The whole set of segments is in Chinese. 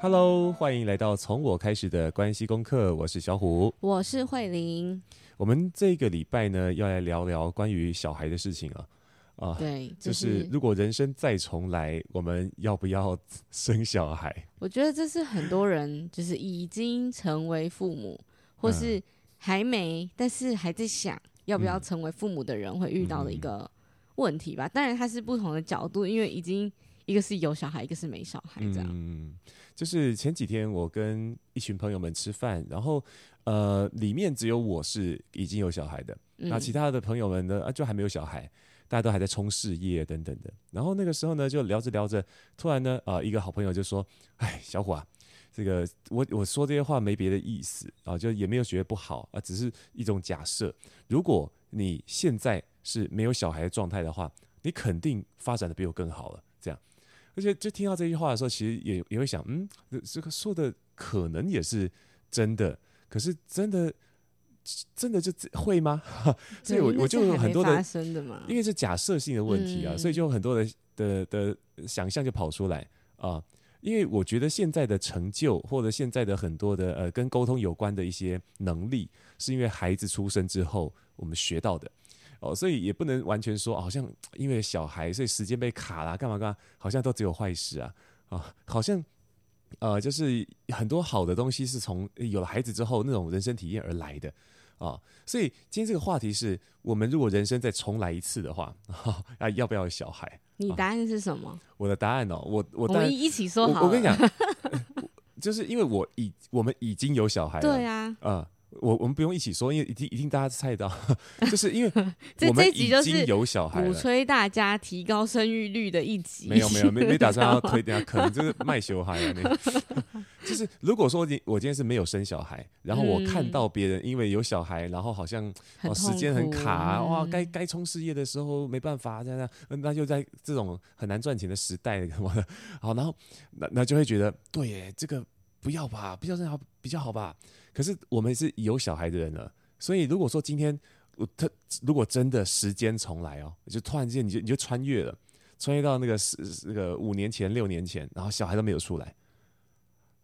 Hello，欢迎来到从我开始的关系功课。我是小虎，我是慧玲。我们这个礼拜呢，要来聊聊关于小孩的事情啊。啊，对，就是如果人生再重来，我们要不要生小孩？我觉得这是很多人就是已经成为父母，或是还没，嗯、但是还在想要不要成为父母的人会遇到的一个问题吧。嗯、当然，它是不同的角度，因为已经一个是有小孩，一个是没小孩，这样。嗯就是前几天我跟一群朋友们吃饭，然后呃里面只有我是已经有小孩的，那、嗯、其他的朋友们呢啊就还没有小孩，大家都还在冲事业等等的。然后那个时候呢就聊着聊着，突然呢啊、呃、一个好朋友就说：“哎，小虎啊，这个我我说这些话没别的意思啊，就也没有觉得不好啊，只是一种假设。如果你现在是没有小孩的状态的话，你肯定发展的比我更好了。”这样。而且就听到这句话的时候，其实也也会想，嗯，这个说的可能也是真的，可是真的真的就会吗？所以我我就有很多的，因为是假设性的问题啊，所以就有很多的的的想象就跑出来啊。因为我觉得现在的成就或者现在的很多的呃跟沟通有关的一些能力，是因为孩子出生之后我们学到的。哦，所以也不能完全说，好像因为小孩，所以时间被卡了，干嘛干嘛，好像都只有坏事啊啊，好像呃，就是很多好的东西是从有了孩子之后那种人生体验而来的啊。所以今天这个话题是我们如果人生再重来一次的话，啊，要不要有小孩？你答案是什么？我的答案哦，我我我们一起说好。我跟你讲，就是因为我已我们已经有小孩了，对啊，嗯。我我们不用一起说，因为一定一定大家猜到，就是因为 我们已经有小孩了，鼓吹大家提高生育率的一集。没有没有没没打算要推，等下可能就是卖小孩啊。那 就是如果说你我今天是没有生小孩，然后我看到别人因为有小孩，然后好像哦时间很卡啊，哇，该该冲事业的时候没办法这样，那就在这种很难赚钱的时代什么的，好，然后那那就会觉得对耶，这个不要吧，比较好比较好吧。可是我们是有小孩的人了，所以如果说今天我他如果真的时间重来哦，就突然间你就你就穿越了，穿越到那个是那个五年前六年前，然后小孩都没有出来，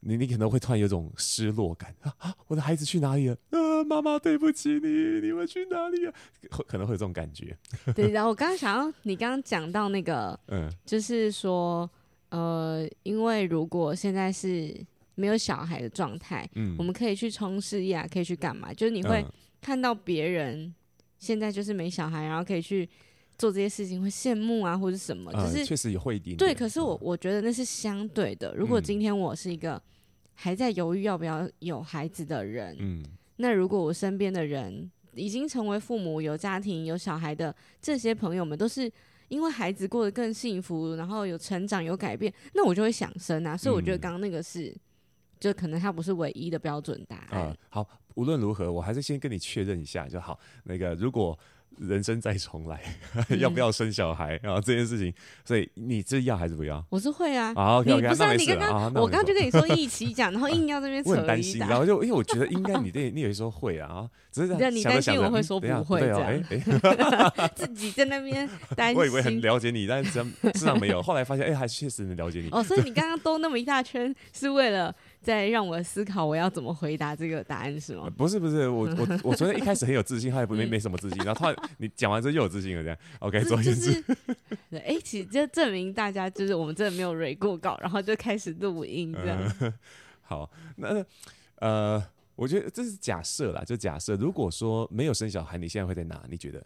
你你可能会突然有种失落感啊啊！我的孩子去哪里了？啊，妈妈对不起你，你们去哪里啊？会可能会有这种感觉。对，然后我刚刚想要你刚刚讲到那个，嗯，就是说呃，因为如果现在是。没有小孩的状态，嗯，我们可以去冲事业啊，可以去干嘛？就是你会看到别人现在就是没小孩，然后可以去做这些事情，会羡慕啊，或者什么？就是确实也会一点。对，可是我我觉得那是相对的。如果今天我是一个还在犹豫要不要有孩子的人，嗯，那如果我身边的人已经成为父母、有家庭、有小孩的这些朋友们，都是因为孩子过得更幸福，然后有成长、有改变，那我就会想生啊。所以我觉得刚刚那个是。就可能它不是唯一的标准答案。嗯，好，无论如何，我还是先跟你确认一下就好。那个，如果人生再重来，嗯、要不要生小孩啊？这件事情，所以你这要还是不要？我是会啊。好，okay, okay, 你不是、啊、你刚刚、啊、我刚刚就跟你说一起讲，然后硬要这边 扯。担心，然后就因为我觉得应该你对，你有时候会啊，只是 这样。你担心我会说不会这样？自己在那边担心。我以为很了解你，但是实际上没有。后来发现，哎、欸，还确实能了解你。哦，所以你刚刚兜那么一大圈，是为了。在让我思考我要怎么回答这个答案是吗？不是不是，我我 我昨天一开始很有自信，后来不没没什么自信，然后突然你讲完之后又有自信了，这样 OK，总之是 对，哎、欸，其实就证明大家就是我们真的没有 read 过稿，然后就开始录音这样。呃、好，那呃，我觉得这是假设啦，就假设如果说没有生小孩，你现在会在哪？你觉得？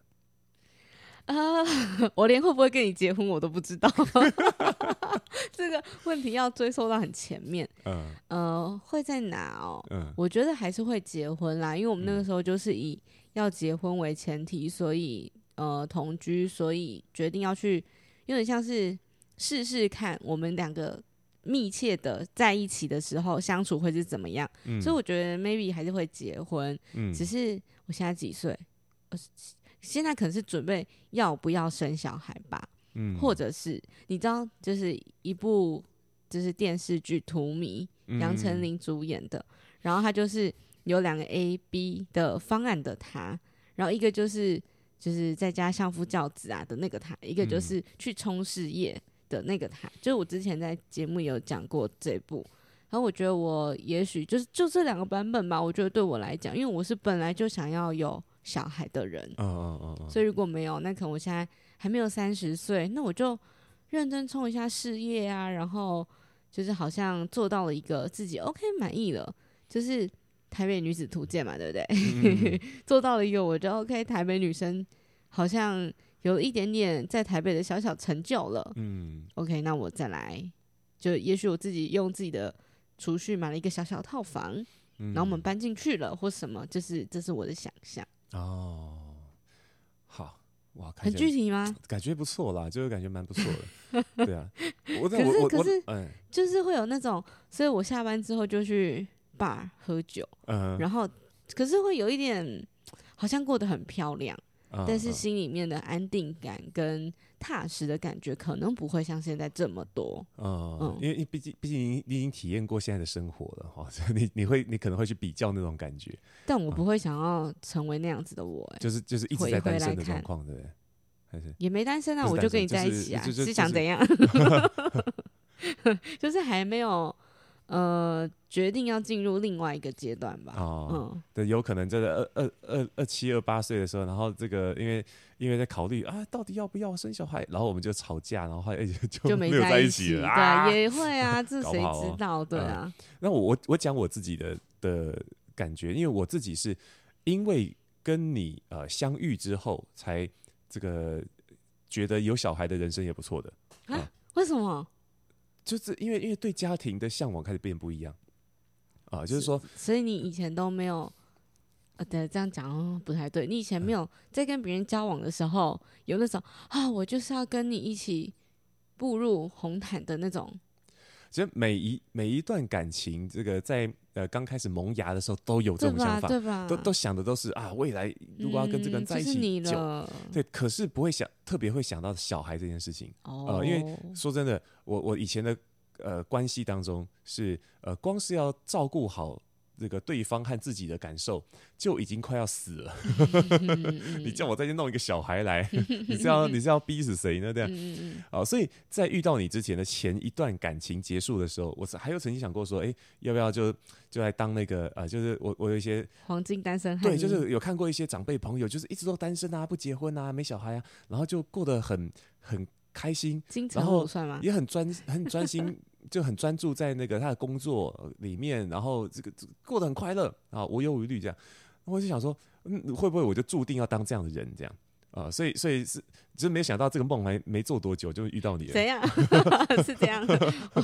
啊，uh, 我连会不会跟你结婚我都不知道，这个问题要追溯到很前面。嗯，呃，会在哪哦？嗯，我觉得还是会结婚啦，因为我们那个时候就是以要结婚为前提，所以呃同居，所以决定要去，有点像是试试看我们两个密切的在一起的时候相处会是怎么样。嗯，所以我觉得 maybe 还是会结婚。嗯，只是我现在几岁？二十七。现在可能是准备要不要生小孩吧，嗯，或者是你知道，就是一部就是电视剧《荼蘼》，杨丞琳主演的，嗯、然后他就是有两个 A、B 的方案的他，然后一个就是就是在家相夫教子啊的那个他，一个就是去冲事业的那个他，就是我之前在节目有讲过这部，然后我觉得我也许就是就这两个版本吧。我觉得对我来讲，因为我是本来就想要有小孩的人，嗯嗯嗯嗯，所以如果没有，那可能我现在还没有三十岁，那我就认真冲一下事业啊，然后就是好像做到了一个自己 OK 满意了，就是台北女子图鉴嘛，对不对？嗯、做到了一个我觉得 OK，台北女生好像有一点点在台北的小小成就了。嗯，OK，那我再来，就也许我自己用自己的储蓄买了一个小小套房，嗯、然后我们搬进去了，或什么，就是这是我的想象。哦，好哇，很具体吗？感觉不错啦，就是感觉蛮不错的。对啊，我可是可是，嗯，就是会有那种，所以我下班之后就去 bar 喝酒，嗯，然后可是会有一点，好像过得很漂亮。但是心里面的安定感跟踏实的感觉，可能不会像现在这么多。嗯，嗯，因为毕竟毕竟你你已经体验过现在的生活了哈，你你会你可能会去比较那种感觉。但我不会想要成为那样子的我，欸，就是就是一直在单身的状况，对不对？还是也没单身啊，我就跟你在一起啊，是想怎样？就是还没有。呃，决定要进入另外一个阶段吧。哦，嗯，对，有可能真的二二二二七二八岁的时候，然后这个因为因为在考虑啊，到底要不要生小孩，然后我们就吵架，然后后来就没有在一起了。对啊，也会啊，这谁知道？对啊。嗯，那我我我讲我自己的的感觉，因为我自己是因为跟你呃相遇之后，才这个觉得有小孩的人生也不错的。啊？为什么？就是因为因为对家庭的向往开始变不一样啊，就是说，所以你以前都没有，呃，对，这样讲不太对。你以前没有在跟别人交往的时候，有那种啊，我就是要跟你一起步入红毯的那种。其实每一每一段感情，这个在呃刚开始萌芽的时候，都有这种想法，对吧？都都想的都是啊，未来如果要跟这个人在一起久，嗯，就是你了，对，可是不会想特别会想到小孩这件事情。哦，呃，因为说真的，我我以前的呃关系当中是呃光是要照顾好。这个对方和自己的感受就已经快要死了，你叫我再去弄一个小孩来，你是要你是要逼死谁呢？这样，啊，所以在遇到你之前的前一段感情结束的时候，我还有曾经想过说，哎，要不要就就来当那个呃，就是我我有一些黄金单身汉，对，就是有看过一些长辈朋友，就是一直都单身啊，不结婚啊，没小孩啊，然后就过得很很开心，然后也很专很专心。就很专注在那个他的工作里面，然后这个过得很快乐啊，无忧无虑这样。我就想说，嗯，会不会我就注定要当这样的人这样啊？所以，所以是，只是没想到这个梦还没做多久就遇到你了。怎样？是这样我，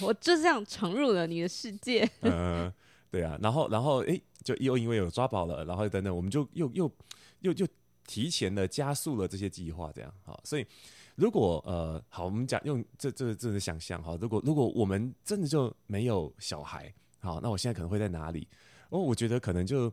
我就这样闯入了你的世界。嗯，对啊。然后，然后，哎，就又因为有抓宝了，然后等等，我们就又又又又提前的加速了这些计划，这样好，所以。如果呃好，我们讲用这这这个想象哈，如果如果我们真的就没有小孩，好，那我现在可能会在哪里？哦，我觉得可能就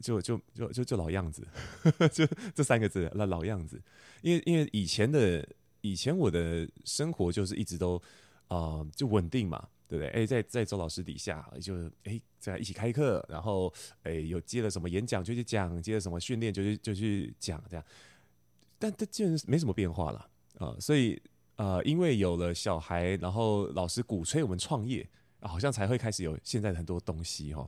就就就就就老样子，呵 呵就这三个字，那老样子。因为因为以前的以前我的生活就是一直都啊、就稳定嘛，对不对？哎，在在周老师底下，就哎在一起开课，然后哎有接了什么演讲就去讲，接了什么训练就去就去讲这样，但这基本没什么变化了。啊、呃，所以呃，因为有了小孩，然后老师鼓吹我们创业，啊，好像才会开始有现在的很多东西哈。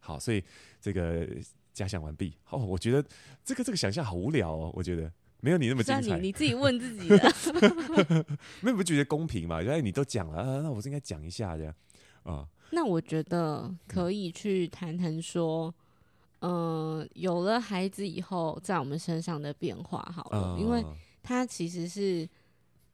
好，所以这个假想完毕。哦，我觉得这个这个想象好无聊哦。我觉得没有你那么精彩。你你自己问自己的，没有不觉得公平嘛？原来你都讲了，啊，那我是应该讲一下这样啊。那我觉得可以去谈谈说，嗯、呃，有了孩子以后，在我们身上的变化好了，嗯、因为。它其实是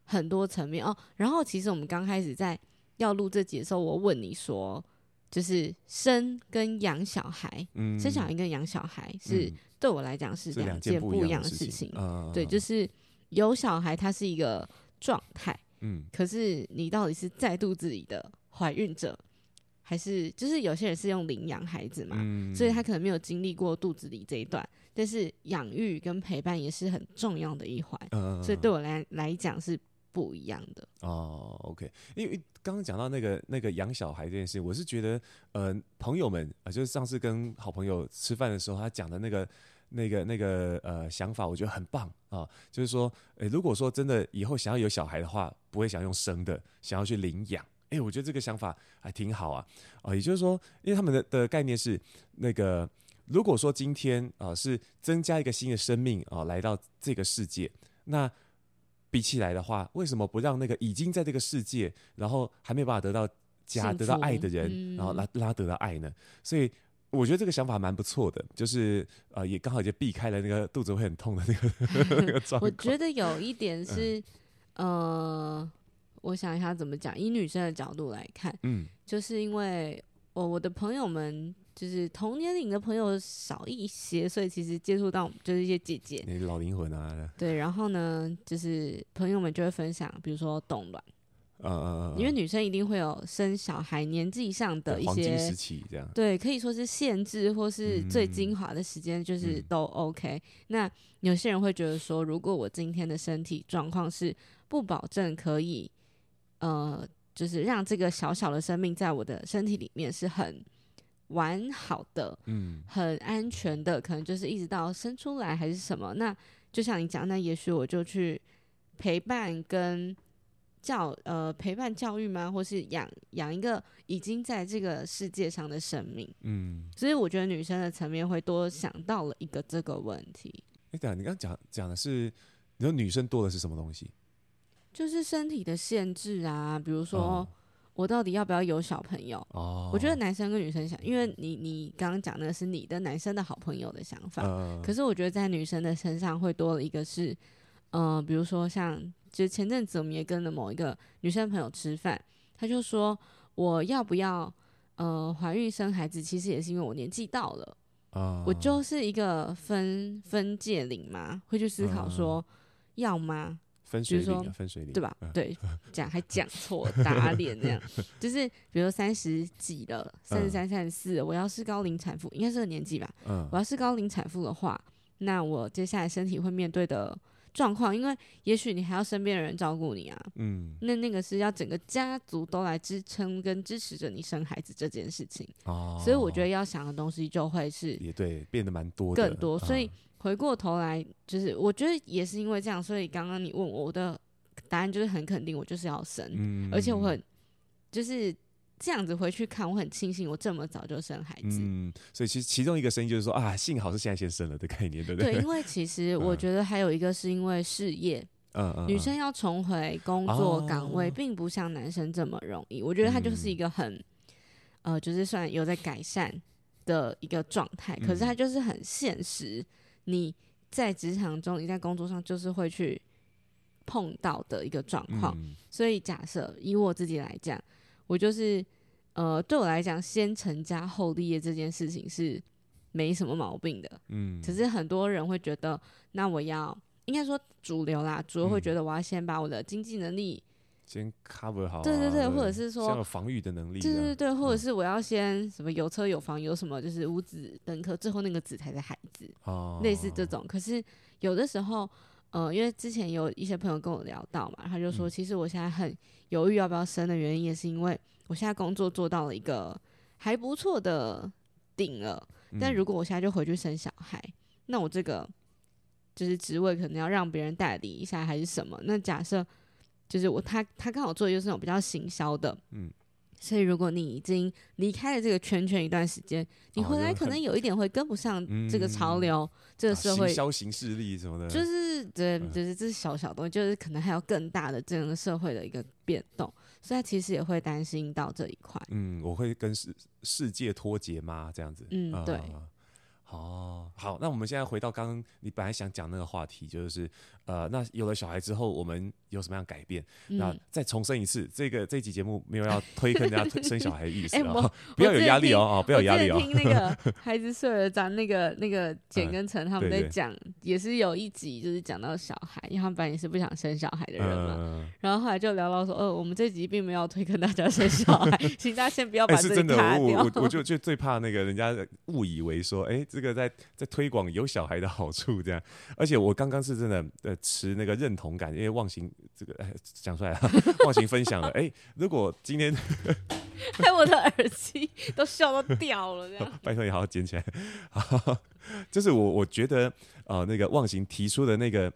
很多层面哦。然后，其实我们刚开始在要录这集的时候，我问你说，就是生跟养小孩，嗯、生小孩跟养小孩是、嗯、对我来讲是两件不一样的事情。对，就是有小孩，它是一个状态，嗯，可是你到底是在肚子里的怀孕者，还是就是有些人是用领养孩子嘛，嗯、所以他可能没有经历过肚子里这一段。但是养育跟陪伴也是很重要的一环，嗯、所以对我来来讲是不一样的。哦，OK，因为刚刚讲到那个那个养小孩这件事，我是觉得，呃，朋友们啊，就是上次跟好朋友吃饭的时候，他讲的那个那个那个呃想法，我觉得很棒啊。就是说，诶，如果说真的以后想要有小孩的话，不会想用生的，想要去领养。哎、欸，我觉得这个想法还挺好啊，啊，也就是说，因为他们的的概念是那个，如果说今天啊是增加一个新的生命啊来到这个世界，那比起来的话，为什么不让那个已经在这个世界，然后还没有办法得到家、得到爱的人，嗯、然后让让他得到爱呢？所以我觉得这个想法蛮不错的，就是呃，也刚好就避开了那个肚子会很痛的那个 那个状况。我觉得有一点是，嗯、呃。我想一下怎么讲，以女生的角度来看，嗯，就是因为我我的朋友们就是同年龄的朋友少一些，所以其实接触到就是一些姐姐，那老灵魂啊，对，然后呢，就是朋友们就会分享，比如说冻卵，因为女生一定会有生小孩年纪上的一些时期，这样，对，可以说是限制或是最精华的时间，就是都 OK。嗯、那有些人会觉得说，如果我今天的身体状况是不保证可以。呃，就是让这个小小的生命在我的身体里面是很完好的，嗯，很安全的，可能就是一直到生出来还是什么。那就像你讲，那也许我就去陪伴跟教呃陪伴教育吗？或是养养一个已经在这个世界上的生命，嗯。所以我觉得女生的层面会多想到了一个这个问题。哎，等下你刚刚讲讲的是，你说女生多的是什么东西？就是身体的限制啊，比如说我到底要不要有小朋友？哦，我觉得男生跟女生想，因为你你刚刚讲的是你的男生的好朋友的想法，嗯，可是我觉得在女生的身上会多了一个是，嗯，呃，比如说像，就前阵子我们也跟了某一个女生朋友吃饭，她就说我要不要呃怀孕生孩子，其实也是因为我年纪到了，嗯，我就是一个分分界岭嘛，会去思考说要吗？分水岭、啊，分水岭，对吧？嗯、对，讲还讲错，打脸那样，就是比如说三十几了，三十三、三十四，我要是高龄产妇，应该是这个年纪吧？嗯，我要是高龄产妇的话，那我接下来身体会面对的状况，因为也许你还要身边的人照顾你啊，嗯，那那个是要整个家族都来支撑跟支持着你生孩子这件事情，哦，所以我觉得要想的东西就会是也对，变得蛮多，更多，所以。回过头来，就是我觉得也是因为这样，所以刚刚你问我，我的答案就是很肯定，我就是要生，嗯、而且我很就是这样子回去看，我很庆幸我这么早就生孩子。嗯，所以其实其中一个声音就是说啊，幸好是现在先生了的概念，对不对？对，因为其实我觉得还有一个是因为事业，嗯嗯，女生要重回工作岗位，并不像男生这么容易。我觉得他就是一个很呃，就是算有在改善的一个状态，可是他就是很现实。你在职场中，你在工作上就是会去碰到的一个状况，嗯、所以假设以我自己来讲，我就是呃，对我来讲，先成家后立业这件事情是没什么毛病的。嗯，只是很多人会觉得，那我要应该说主流啦，主流会觉得我要先把我的经济能力。先 cover 好，对对对，或者是说像有防御的能力，对对对，或者是我要先什么有车有房有什么，就是五子登科，最后那个子才是孩子，哦，类似这种。可是有的时候，呃，因为之前有一些朋友跟我聊到嘛，他就说，其实我现在很犹豫要不要生的原因，也是因为我现在工作做到了一个还不错的顶了，但如果我现在就回去生小孩，那我这个就是职位可能要让别人代理一下，还是什么？那假设。就是我他他刚好做的就是那种比较行销的，嗯，所以如果你已经离开了这个圈圈一段时间，你回来可能有一点会跟不上这个潮流，嗯、这个社会、啊、行销形式力什么的，就是对，就是这是小小东西，就是可能还有更大的这个社会的一个变动，所以他其实也会担心到这一块。嗯，我会跟世世界脱节吗？这样子，嗯，对。哦，好，那我们现在回到刚刚你本来想讲那个话题，就是呃，那有了小孩之后，我们有什么样改变？嗯、那再重申一次，这个这集节目没有要推坑大家 生小孩的意思啊、欸，不要有压力哦，哦，不要有压力哦。听那个 孩子睡了，咱那个那个简跟陈他们在讲，也是有一集就是讲到小孩，因为他们本来也是不想生小孩的人嘛，嗯、然后后来就聊到说，呃，我们这集并没有推坑大家生小孩，请大家先不要把这个卡掉。我我就就最怕那个人家误以为说，哎、欸，这个在在推广有小孩的好处这样，而且我刚刚是真的呃持那个认同感，因为忘形这个哎讲出来了，忘形分享了，哎、欸，如果今天 哎我的耳机都笑到掉了这样，拜托你好好捡起来，就是我我觉得呃那个忘形提出的那个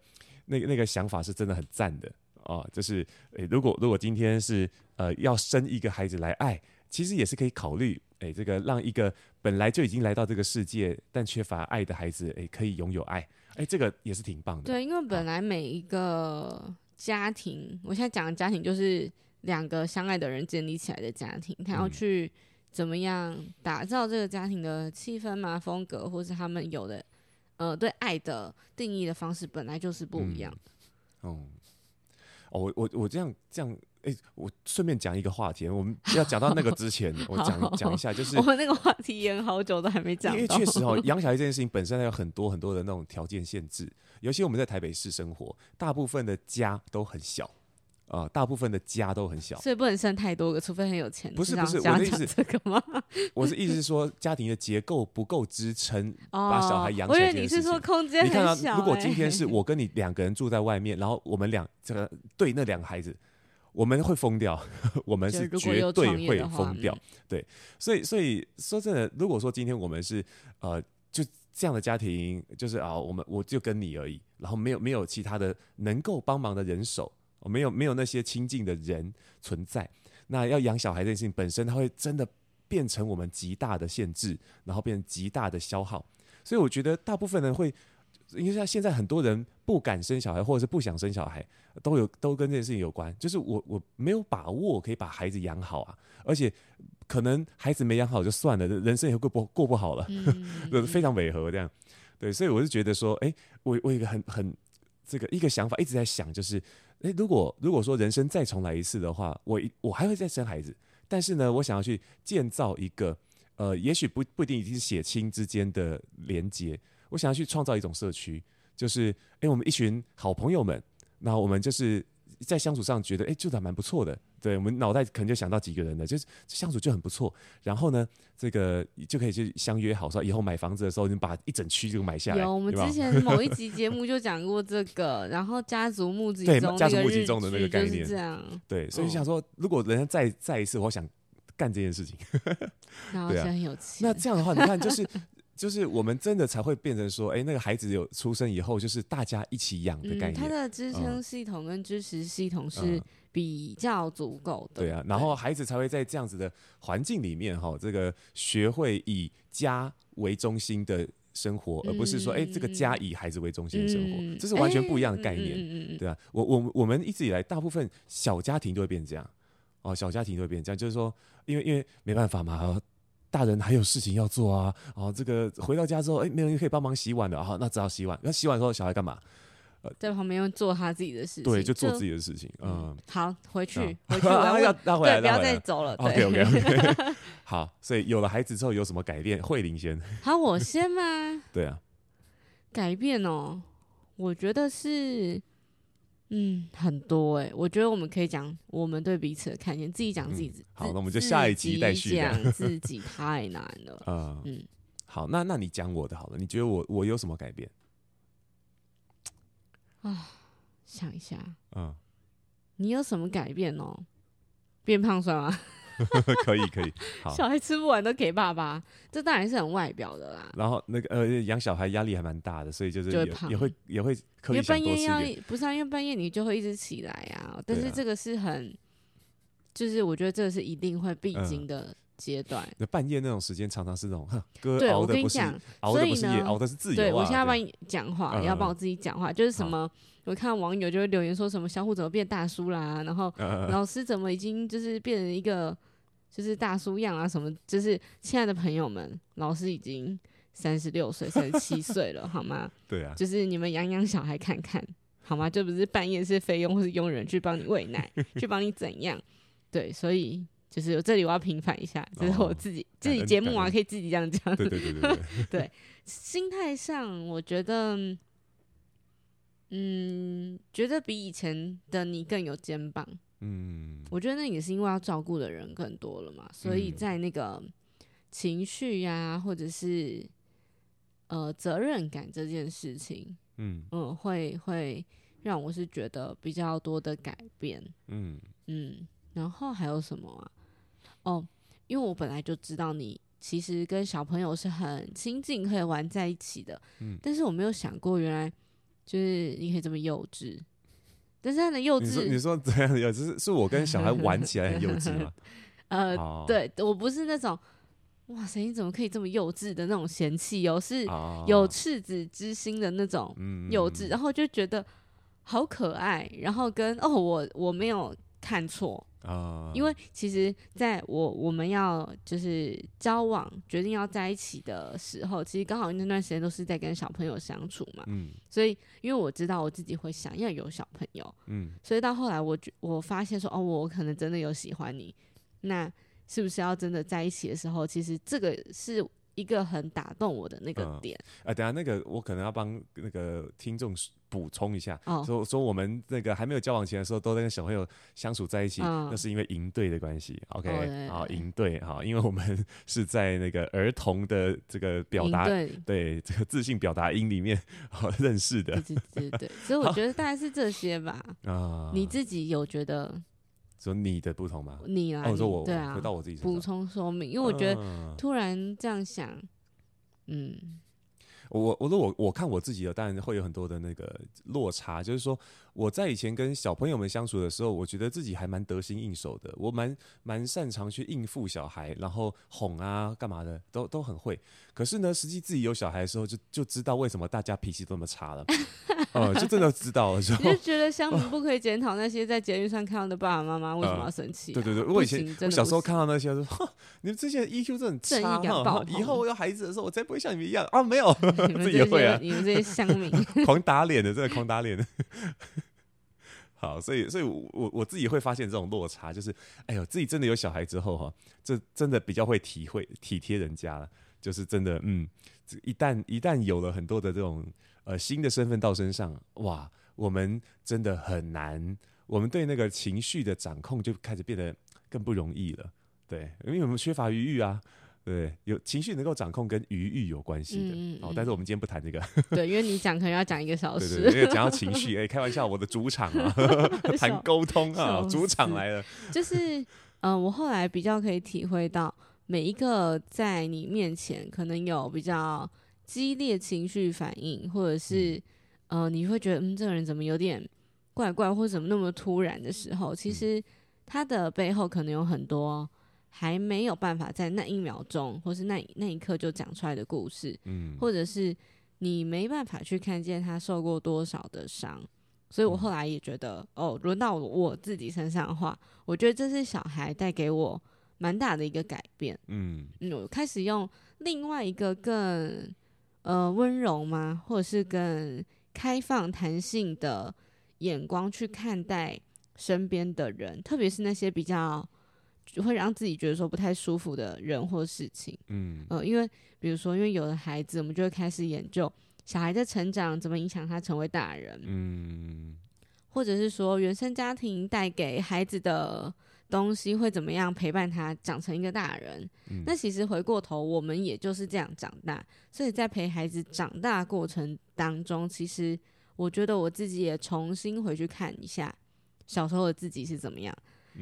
那个那个想法是真的很赞的。啊，就是诶，如果如果今天是呃要生一个孩子来爱，其实也是可以考虑，诶，这个让一个本来就已经来到这个世界但缺乏爱的孩子，诶，可以拥有爱，诶，这个也是挺棒的。对，因为本来每一个家庭，我现在讲的家庭就是两个相爱的人建立起来的家庭，他要去怎么样打造这个家庭的气氛嘛、风格，或是他们有的。呃，对爱的定义的方式本来就是不一样。嗯、哦，哦，我我我这样这样，哎、欸，我顺便讲一个话题，我们要讲到那个之前，我讲讲一下，就是我们那个话题演好久都还没讲。因为确实哦，养小孩这件事情本身还有很多很多的那种条件限制，尤其我们在台北市生活，大部分的家都很小。啊、呃，大部分的家都很小，所以不能生太多个，除非很有钱。不是不是，我的意思这个吗？我是意思是说，家庭的结构不够支撑把小孩养起来。我以为你是说空间很小、欸。你看啊，如果今天是我跟你两个人住在外面，然后我们两这个对那两个孩子，我们会疯掉，我们是绝对会疯掉。对，所以所以说真的，如果说今天我们是呃就这样的家庭，就是啊，我们我就跟你而已，然后没有没有其他的能够帮忙的人手。没有没有那些亲近的人存在，那要养小孩这件事情本身，它会真的变成我们极大的限制，然后变成极大的消耗。所以我觉得大部分人会，因为像现在很多人不敢生小孩，或者是不想生小孩，都有都跟这件事情有关。就是我我没有把握可以把孩子养好啊，而且可能孩子没养好就算了，人生也会过不过不好了，嗯、非常违和这样。对，所以我是觉得说，哎，我我有一个很很这个一个想法一直在想，就是。诶，如果如果说人生再重来一次的话，我我还会再生孩子，但是呢，我想要去建造一个，呃，也许不不一定已经是血亲之间的连结，我想要去创造一种社区，就是诶，我们一群好朋友们，那我们就是。在相处上觉得哎，就、欸、还蛮不错的。对，我们脑袋可能就想到几个人的，就是相处就很不错。然后呢，这个就可以去相约好说，以后买房子的时候，你把一整区就买下来。有，我们之前某一集节目就讲过这个，然后家族募集中对家族募集中的那个概念，这样。对，所以想说，如果人家再再一次，我想干这件事情。然后现在很有钱。那这样的话，你看就是。就是我们真的才会变成说，哎、欸，那个孩子有出生以后，就是大家一起养的概念。嗯、他的支撑系统跟支持系统是比较足够的、嗯。对啊，然后孩子才会在这样子的环境里面，哈，这个学会以家为中心的生活，而不是说，哎、欸，这个家以孩子为中心的生活，嗯、这是完全不一样的概念，欸、对啊，我我我们一直以来，大部分小家庭都会变这样，哦，小家庭都会变这样，就是说，因为因为没办法嘛。大人还有事情要做啊，哦，这个回到家之后，哎，没有人可以帮忙洗碗的，好，那只好洗碗。那洗碗之后，小孩干嘛？呃，在旁边做他自己的事情。对，就做自己的事情。嗯，好，回去，回去，要要回来，不要再走了。OK OK。好，所以有了孩子之后有什么改变？慧玲先。好，我先吗？对啊。改变哦，我觉得是。嗯，很多哎、欸，我觉得我们可以讲我们对彼此的看见，自己讲自己、嗯。好，那我们就下一集再续。讲自己太难了。嗯嗯，好，那那你讲我的好了，你觉得我我有什么改变？啊，想一下，嗯，你有什么改变哦？变胖算吗？可以可以，好，小孩吃不完都给爸爸，这当然是很外表的啦。然后那个呃，养小孩压力还蛮大的，所以就是也，就会也会也会刻意想多吃点。因为半夜要不是啊，因为半夜你就会一直起来啊。但是这个是很，啊、就是我觉得这个是一定会必经的阶段。那、嗯、半夜那种时间常常是那种，哥熬的不是熬的不是夜，熬的是自己、啊。对，我现在要帮你讲话，也要帮我自己讲话，就是什么。我看网友就会留言说什么小虎怎么变大叔啦，然后老师怎么已经就是变成一个就是大叔样啊什么，就是亲爱的朋友们，老师已经三十六岁、三十七岁了，好吗？对啊，就是你们养养小孩看看，好吗？就不是半夜是菲佣或是佣人去帮你喂奶，去帮你怎样？对，所以就是这里我要平反一下，就是我自己、哦、自己节目啊，可以自己这样讲。对对对对对，对，心态上我觉得。嗯，觉得比以前的你更有肩膀。嗯，我觉得那也是因为要照顾的人更多了嘛，所以在那个情绪呀、啊，或者是呃责任感这件事情，嗯嗯，会会让我是觉得比较多的改变。嗯嗯，然后还有什么啊？哦，因为我本来就知道你其实跟小朋友是很亲近，可以玩在一起的。嗯，但是我没有想过原来。就是你可以这么幼稚，但是他的幼稚，你说你说怎样幼稚？是是我跟小孩玩起来很幼稚吗？呃，哦、对我不是那种，哇塞，你怎么可以这么幼稚的那种嫌弃哦，是有赤子之心的那种幼稚，哦、然后就觉得好可爱，然后跟哦，我我没有看错。啊，因为其实在我我们要就是交往决定要在一起的时候，其实刚好那段时间都是在跟小朋友相处嘛，嗯，所以因为我知道我自己会想要有小朋友，嗯，所以到后来我我发现说哦，我可能真的有喜欢你，那是不是要真的在一起的时候，其实这个是。一个很打动我的那个点，啊、呃，等下那个我可能要帮那个听众补充一下，哦、说说我们那个还没有交往前的时候，都在跟小朋友相处在一起，嗯、那是因为营队的关系，OK，好，营队，好，因为我们 是在那个儿童的这个表达，对，对，这个自信表达音里面 好认识的，对对对，所以我觉得大概是这些吧，啊、哦，你自己有觉得？说你的不同吗？你啊，哦，说我对啊，回到我自己身上补充说明，因为我觉得突然这样想，嗯。嗯我我说我我看我自己的，当然会有很多的那个落差。就是说，我在以前跟小朋友们相处的时候，我觉得自己还蛮得心应手的，我蛮蛮擅长去应付小孩，然后哄啊干嘛的，都都很会。可是呢，实际自己有小孩的时候，就就知道为什么大家脾气这么差了。哦、嗯，就真的知道了。就觉得乡民 不可以检讨那些在捷运上看到的爸爸妈妈为什么要生气？对对对，我以前我小时候看到那些，说你们这些 EQ 真的很差哈，以后我有孩子的时候，我才不会像你们一样啊，没有。你们这些，会啊、你们这些乡民，狂打脸的，真的狂打脸的。好，所以，所以我我自己会发现这种落差，就是，哎呦，自己真的有小孩之后哈，这真的比较会体会体贴人家了，就是真的，嗯，一旦一旦有了很多的这种呃新的身份到身上，哇，我们真的很难，我们对那个情绪的掌控就开始变得更不容易了，对，因为我们缺乏余裕啊。对，有情绪能够掌控跟余欲有关系的，嗯嗯、哦，但是我们今天不谈这个。对，因为你讲可能要讲一个小时。对对，因为讲到情绪，哎，开玩笑，我的主场啊，谈沟通啊，主场来了。就是，嗯、呃，我后来比较可以体会到，每一个在你面前可能有比较激烈情绪反应，或者是，嗯、呃，你会觉得，嗯，这个人怎么有点怪怪，或者怎么那么突然的时候，其实他的背后可能有很多。还没有办法在那一秒钟，或是那那一刻就讲出来的故事，嗯，或者是你没办法去看见他受过多少的伤，所以我后来也觉得，嗯、哦，轮到我自己身上的话，我觉得这是小孩带给我蛮大的一个改变，嗯，嗯，我开始用另外一个更呃温柔吗，或者是更开放弹性的眼光去看待身边的人，特别是那些比较。就会让自己觉得说不太舒服的人或事情，嗯，呃，因为比如说，因为有了孩子，我们就会开始研究小孩的成长怎么影响他成为大人，嗯，或者是说原生家庭带给孩子的东西会怎么样陪伴他长成一个大人。嗯，那其实回过头，我们也就是这样长大，所以在陪孩子长大过程当中，其实我觉得我自己也重新回去看一下小时候的自己是怎么样。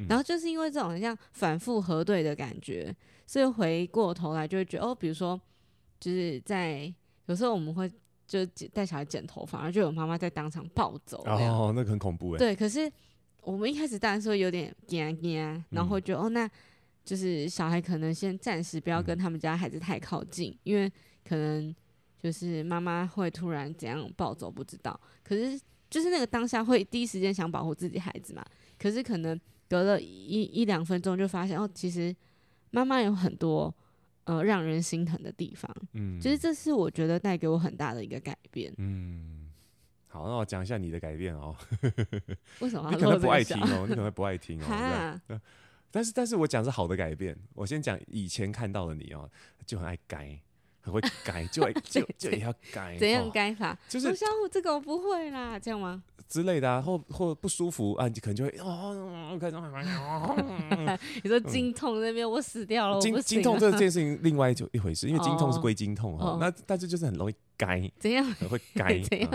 然后就是因为这种很像反复核对的感觉，所以回过头来就会觉得哦，比如说就是在有时候我们会就带小孩剪头发，然后就有妈妈在当场暴走。哦，那个很恐怖哎。对，可是我们一开始当然说有点惊惊，然后就、嗯、哦，那就是小孩可能先暂时不要跟他们家孩子太靠近，嗯、因为可能就是妈妈会突然怎样暴走，不知道。可是就是那个当下会第一时间想保护自己孩子嘛，可是可能。隔了一一两分钟，就发现哦，其实妈妈有很多呃让人心疼的地方。嗯，其实这是我觉得带给我很大的一个改变。嗯，好，那我讲一下你的改变哦。为什么？你可能不爱听哦，你可能不爱听哦。哈 但是，但是我讲是好的改变。我先讲以前看到的你哦，就很爱改。很会改，就 就就也要改。怎样改法？就是小虎这个我不会啦，这样吗？之类的啊，或或不舒服啊，你可能就会哦，开始你说经痛那边我死掉了，经经痛这件事情另外就一回事，因为经痛是归经痛哈。那但是就是很容易改，怎样？很会改，怎样？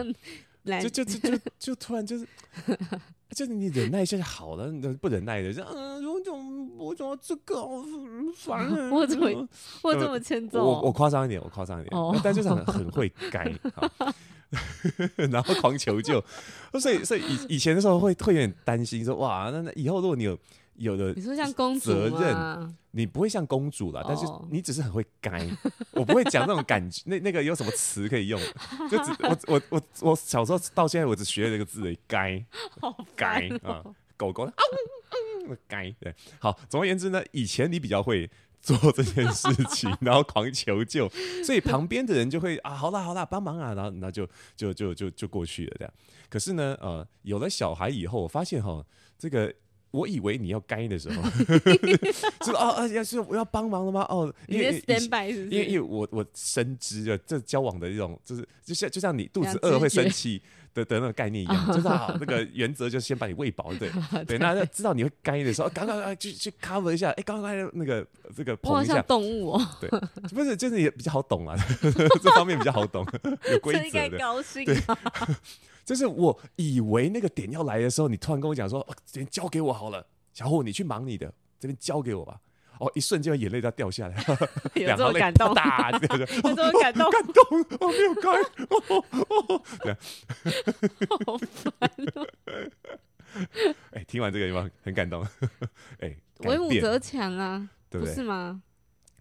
就就就就就突然就是，就是你忍耐一下就好了，你不忍耐的就嗯，有种我怎么这个好烦，我怎么我怎么欠揍？我我夸张一点，我夸张一点，但就是很很会改。然后狂求救。所以，所以以以前的时候会会有点担心，说哇，那那以后如果你有有的你说像公主责任，你不会像公主啦，但是你只是很会该，我不会讲那种感觉。那那个有什么词可以用？就只我我我我小时候到现在我只学了一个字，该，该啊，狗狗啊，该对。好，总而言之呢，以前你比较会做这件事情，然后狂求救，所以旁边的人就会啊，好啦好啦，帮忙啊，然后那就就就就就过去了这样。可是呢，呃，有了小孩以后，我发现哈，这个。我以为你要该的时候，是哦，啊，要是我要帮忙了吗？哦，因为 stand by 是是？因为因为我我深知啊这交往的一种，就是就像就像你肚子饿会生气的的那个概念一样，就是啊，那个原则就先把你喂饱，对。对。那知道你会该的时候，赶快去去 cover 一下，哎，刚刚那个这个捧一下。动物哦，对，不是就是也比较好懂啊，这方面比较好懂，有规则的，应该高兴。就是我以为那个点要来的时候，你突然跟我讲说：“哦，这边交给我好了，小虎，你去忙你的，这边交给我吧。”哦，一瞬间眼泪都要掉下来，有这么感动？有这么感动？感动！我没有开，哦哦，对，好烦哦。哎，听完这个有没有很感动？哎，为武则强啊，对不是吗？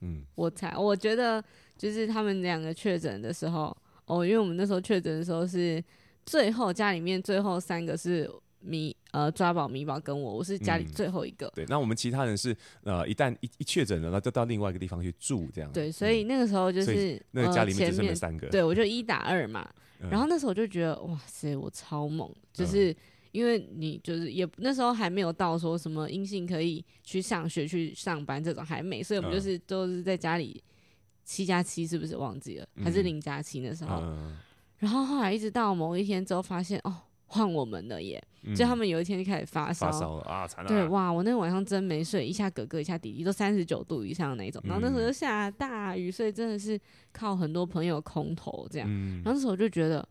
嗯，我才我觉得就是他们两个确诊的时候，哦，因为我们那时候确诊的时候是。最后家里面最后三个是米呃抓宝米宝跟我，我是家里最后一个。嗯、对，那我们其他人是呃一旦一一确诊了，那就到另外一个地方去住这样。对，所以那个时候就是、嗯、那个家里面只剩三个。对，我就一打二嘛。嗯、然后那时候我就觉得哇塞，我超猛，就是因为你就是也那时候还没有到说什么阴性可以去上学去上班这种还没，所以我们就是都是在家里七加七是不是忘记了？还是零加七那时候？然后后来一直到某一天之后，发现哦，换我们了耶！嗯、就他们有一天就开始发烧，发烧了啊，惨了！对，哇，我那个晚上真没睡，一下哥哥一下弟弟都三十九度以上的那种。然后那时候就下大雨，所以真的是靠很多朋友空投这样。嗯、然后那时候我就觉得，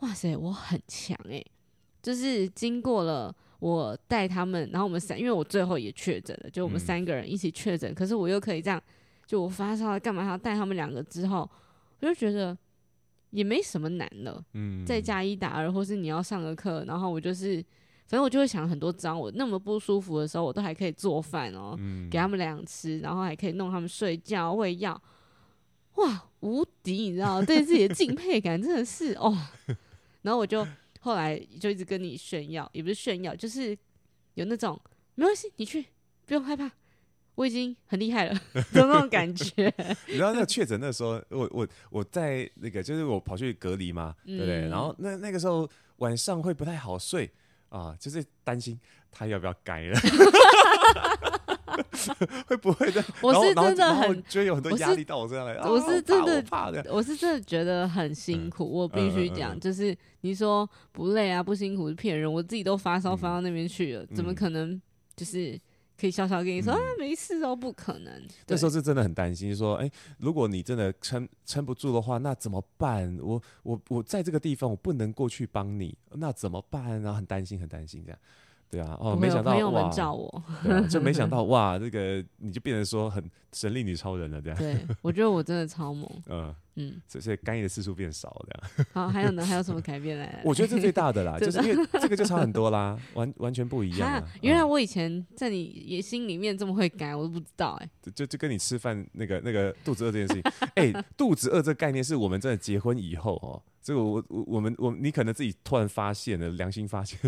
哇塞，我很强哎！就是经过了我带他们，然后我们三，因为我最后也确诊了，就我们三个人一起确诊。嗯、可是我又可以这样，就我发烧了，干嘛还要带他们两个？之后我就觉得。也没什么难的，嗯，再加一打二，或是你要上个课，然后我就是，反正我就会想很多招。我那么不舒服的时候，我都还可以做饭哦，嗯、给他们俩吃，然后还可以弄他们睡觉、喂药，哇，无敌！你知道，对自己的敬佩感真的是 哦。然后我就后来就一直跟你炫耀，也不是炫耀，就是有那种没关系，你去，不用害怕。我已经很厉害了，有那种感觉。你知道那个确诊那时候，我我我在那个就是我跑去隔离嘛，对不对？然后那那个时候晚上会不太好睡啊，就是担心他要不要改了，会不会的？我是真的很觉得有很多压力到我身上来，我是真的怕的，我是真的觉得很辛苦。我必须讲，就是你说不累啊，不辛苦是骗人，我自己都发烧发到那边去了，怎么可能就是？可以笑笑跟你说、嗯、啊，没事哦，不可能。那时候是真的很担心，说，哎、欸，如果你真的撑撑不住的话，那怎么办？我我我在这个地方，我不能过去帮你，那怎么办？然后很担心，很担心这样。对啊，哦，没想到哇，就没想 到哇，这个你就变成说很神力女超人了，这样。对，我觉得我真的超猛。嗯嗯，所以所以干预的次数变少了，这样。好，还有呢？还有什么改变呢？我觉得这最大的啦，就是因为这个就差很多啦，完完全不一样。原来我以前在你也心里面这么会改，我都不知道哎。就就跟你吃饭那个那个肚子饿这件事情，哎，肚子饿这个概念是我们真的结婚以后哦。这个我我我们我你可能自己突然发现了良心发现，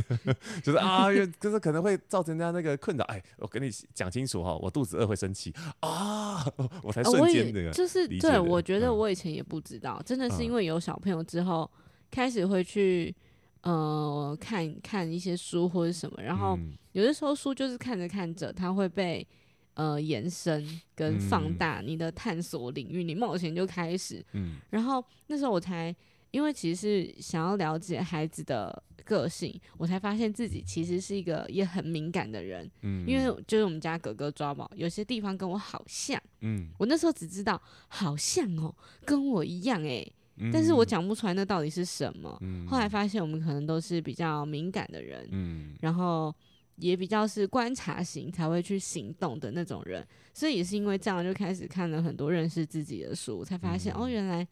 就是啊，就是可能会造成人家那个困扰。哎，我跟你讲清楚哈，我肚子饿会生气啊，我才瞬间那个就是对，我觉得我以前也不知道，真的是因为有小朋友之后，开始会去呃看看一些书或者什么，然后有的时候书就是看着看着，它会被呃延伸跟放大你的探索领域，你冒险就开始，嗯，然后那时候我才。因为其实是想要了解孩子的个性，我才发现自己其实是一个也很敏感的人。嗯，因为就是我们家哥哥抓宝，有些地方跟我好像。嗯，我那时候只知道好像哦，跟我一样诶。嗯，但是我讲不出来那到底是什么。嗯，后来发现我们可能都是比较敏感的人。嗯，然后也比较是观察型才会去行动的那种人，所以也是因为这样就开始看了很多认识自己的书，才发现，嗯，哦，原来。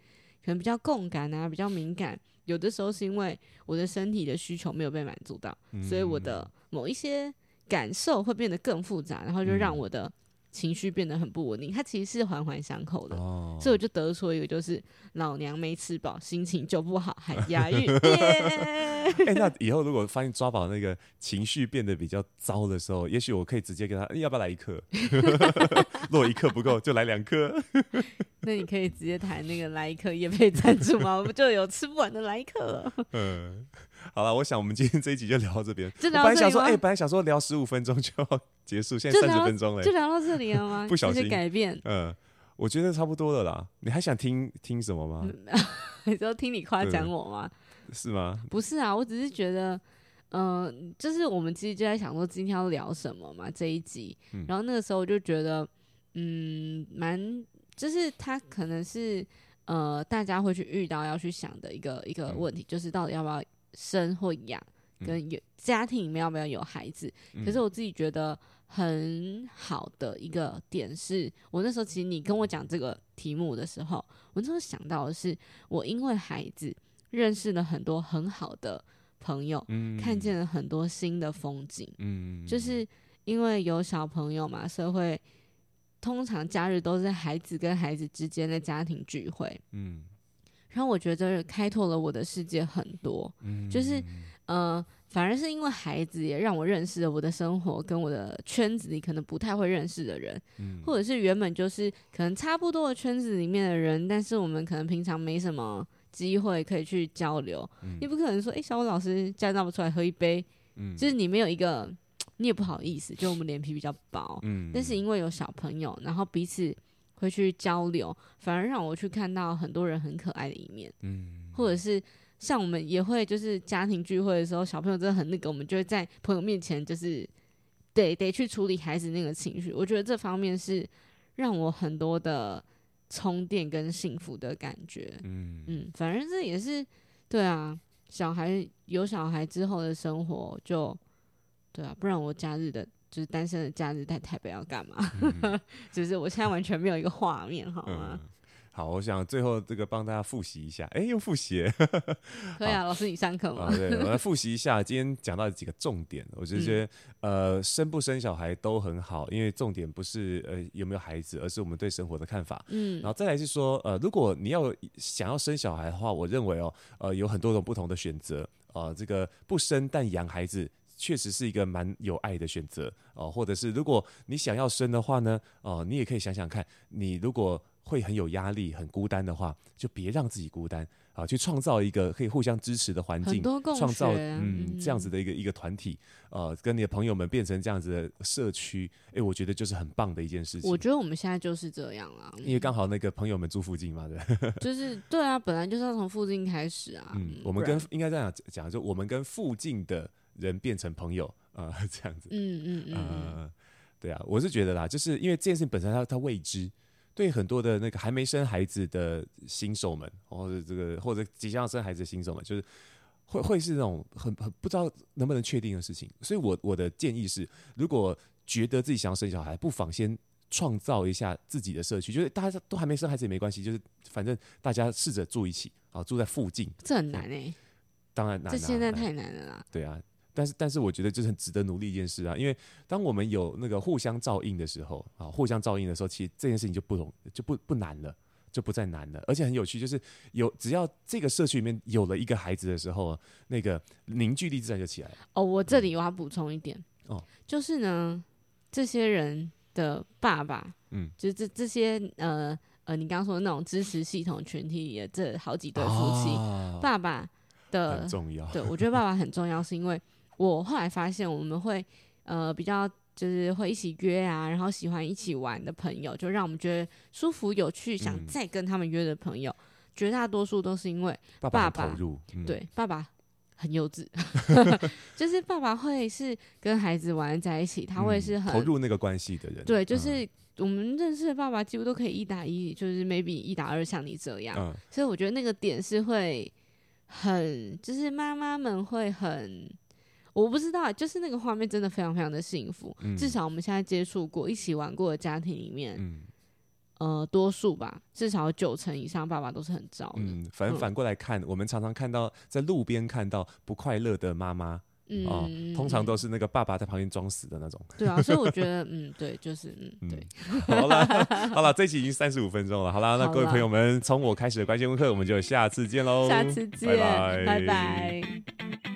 可能比较共感啊，比较敏感。有的时候是因为我的身体的需求没有被满足到，嗯、所以我的某一些感受会变得更复杂，然后就让我的情绪变得很不稳定。它其实是环环相扣的，哦、所以我就得出一个就是老娘没吃饱，心情就不好，还押韵。哎、欸，那以后如果发现抓宝那个情绪变得比较糟的时候，也许我可以直接跟他，欸、要不要来一颗？如果一克不够，就来两颗。那你可以直接谈那个来一克业配赞助吗？我们就有吃不完的来一颗了。嗯，好了，我想我们今天这一集就聊到这边。就聊到这？本来想说，哎、欸，本来想说聊十五分钟就要结束，现在三十分钟了，就聊到这里了吗？不小心改变。嗯，我觉得差不多了啦。你还想听听什么吗？你说听你夸奖我吗？是吗？不是啊，我只是觉得，嗯、呃，就是我们其实就在想说今天要聊什么嘛，这一集。嗯、然后那个时候我就觉得，嗯，蛮。就是他可能是呃，大家会去遇到要去想的一个一个问题，嗯、就是到底要不要生或养，跟有家庭里面要不要有孩子。嗯、可是我自己觉得很好的一个点是，我那时候其实你跟我讲这个题目的时候，我那时候想到的是，我因为孩子认识了很多很好的朋友，嗯、看见了很多新的风景，嗯、就是因为有小朋友嘛，社会。通常假日都是孩子跟孩子之间的家庭聚会，嗯，然后我觉得开拓了我的世界很多，嗯，就是呃，反而是因为孩子也让我认识了我的生活跟我的圈子里可能不太会认识的人，嗯，或者是原本就是可能差不多的圈子里面的人，但是我们可能平常没什么机会可以去交流，嗯，你不可能说，哎，小武老师叫不出来喝一杯，嗯，就是你没有一个。你也不好意思，就我们脸皮比较薄，嗯，但是因为有小朋友，然后彼此会去交流，反而让我去看到很多人很可爱的一面，嗯，或者是像我们也会就是家庭聚会的时候，小朋友真的很那个，我们就会在朋友面前就是得得去处理孩子那个情绪，我觉得这方面是让我很多的充电跟幸福的感觉，嗯嗯，反正这也是对啊，小孩有小孩之后的生活就。对啊，不然我假日的，就是单身的假日在台北要干嘛？嗯、就是我现在完全没有一个画面，好吗、嗯？好，我想最后这个帮大家复习一下，哎，又复习，可以啊，老师你上课吗？对，我来复习一下今天讲到几个重点，我就觉得、嗯、呃，生不生小孩都很好，因为重点不是呃有没有孩子，而是我们对生活的看法。嗯，然后再来是说，呃，如果你要想要生小孩的话，我认为哦，呃，有很多种不同的选择，啊、呃，这个不生但养孩子。确实是一个蛮有爱的选择哦，或者是如果你想要生的话呢，哦，你也可以想想看，你如果会很有压力、很孤单的话，就别让自己孤单啊，去创造一个可以互相支持的环境，创造嗯这样子的一个一个团体，呃，跟你的朋友们变成这样子的社区，哎，我觉得就是很棒的一件事情。我觉得我们现在就是这样啦，因为刚好那个朋友们住附近嘛，对，就是对啊，本来就是要从附近开始啊。嗯，我们跟应该这样讲，就我们跟附近的。人变成朋友啊、呃，这样子，嗯嗯嗯，呃，对啊，我是觉得啦，就是因为这件事情本身它它未知，对很多的那个还没生孩子的新手们，或者这个或者即将要生孩子的新手们，就是会会是那种很很不知道能不能确定的事情。所以我我的建议是，如果觉得自己想要生小孩，不妨先创造一下自己的社区，就是大家都还没生孩子也没关系，就是反正大家试着住一起啊，住在附近，这很难哎、欸，当然难，这现在太难了啦，对啊。但是，但是我觉得这是很值得努力一件事啊！因为当我们有那个互相照应的时候啊，互相照应的时候，其实这件事情就不容就不不难了，就不再难了。而且很有趣，就是有只要这个社区里面有了一个孩子的时候，那个凝聚力自然就起来了。哦，我这里我要补充一点哦，就是呢，这些人的爸爸，嗯，就是这这些呃呃，你刚刚说的那种支持系统群体里的这好几对夫妻，啊、爸爸的很重要。对，我觉得爸爸很重要，是因为。我后来发现，我们会呃比较就是会一起约啊，然后喜欢一起玩的朋友，就让我们觉得舒服有趣，想再跟他们约的朋友，嗯、绝大多数都是因为爸爸，爸爸投入，嗯、对爸爸很幼稚，就是爸爸会是跟孩子玩在一起，他会是很、嗯、投入那个关系的人，对，就是我们认识的爸爸几乎都可以一打一，就是 maybe 一打二，像你这样，嗯、所以我觉得那个点是会很，就是妈妈们会很。我不知道，就是那个画面真的非常非常的幸福。嗯、至少我们现在接触过、一起玩过的家庭里面，嗯、呃，多数吧，至少九成以上爸爸都是很照顾。嗯，反正反过来看，嗯、我们常常看到在路边看到不快乐的妈妈，嗯、哦，通常都是那个爸爸在旁边装死的那种。对啊，所以我觉得，嗯，对，就是，嗯，对。嗯、好了，好了，这期已经三十五分钟了。好了，那各位朋友们，从我开始的关键问课，我们就下次见喽。下次见，拜拜。拜拜。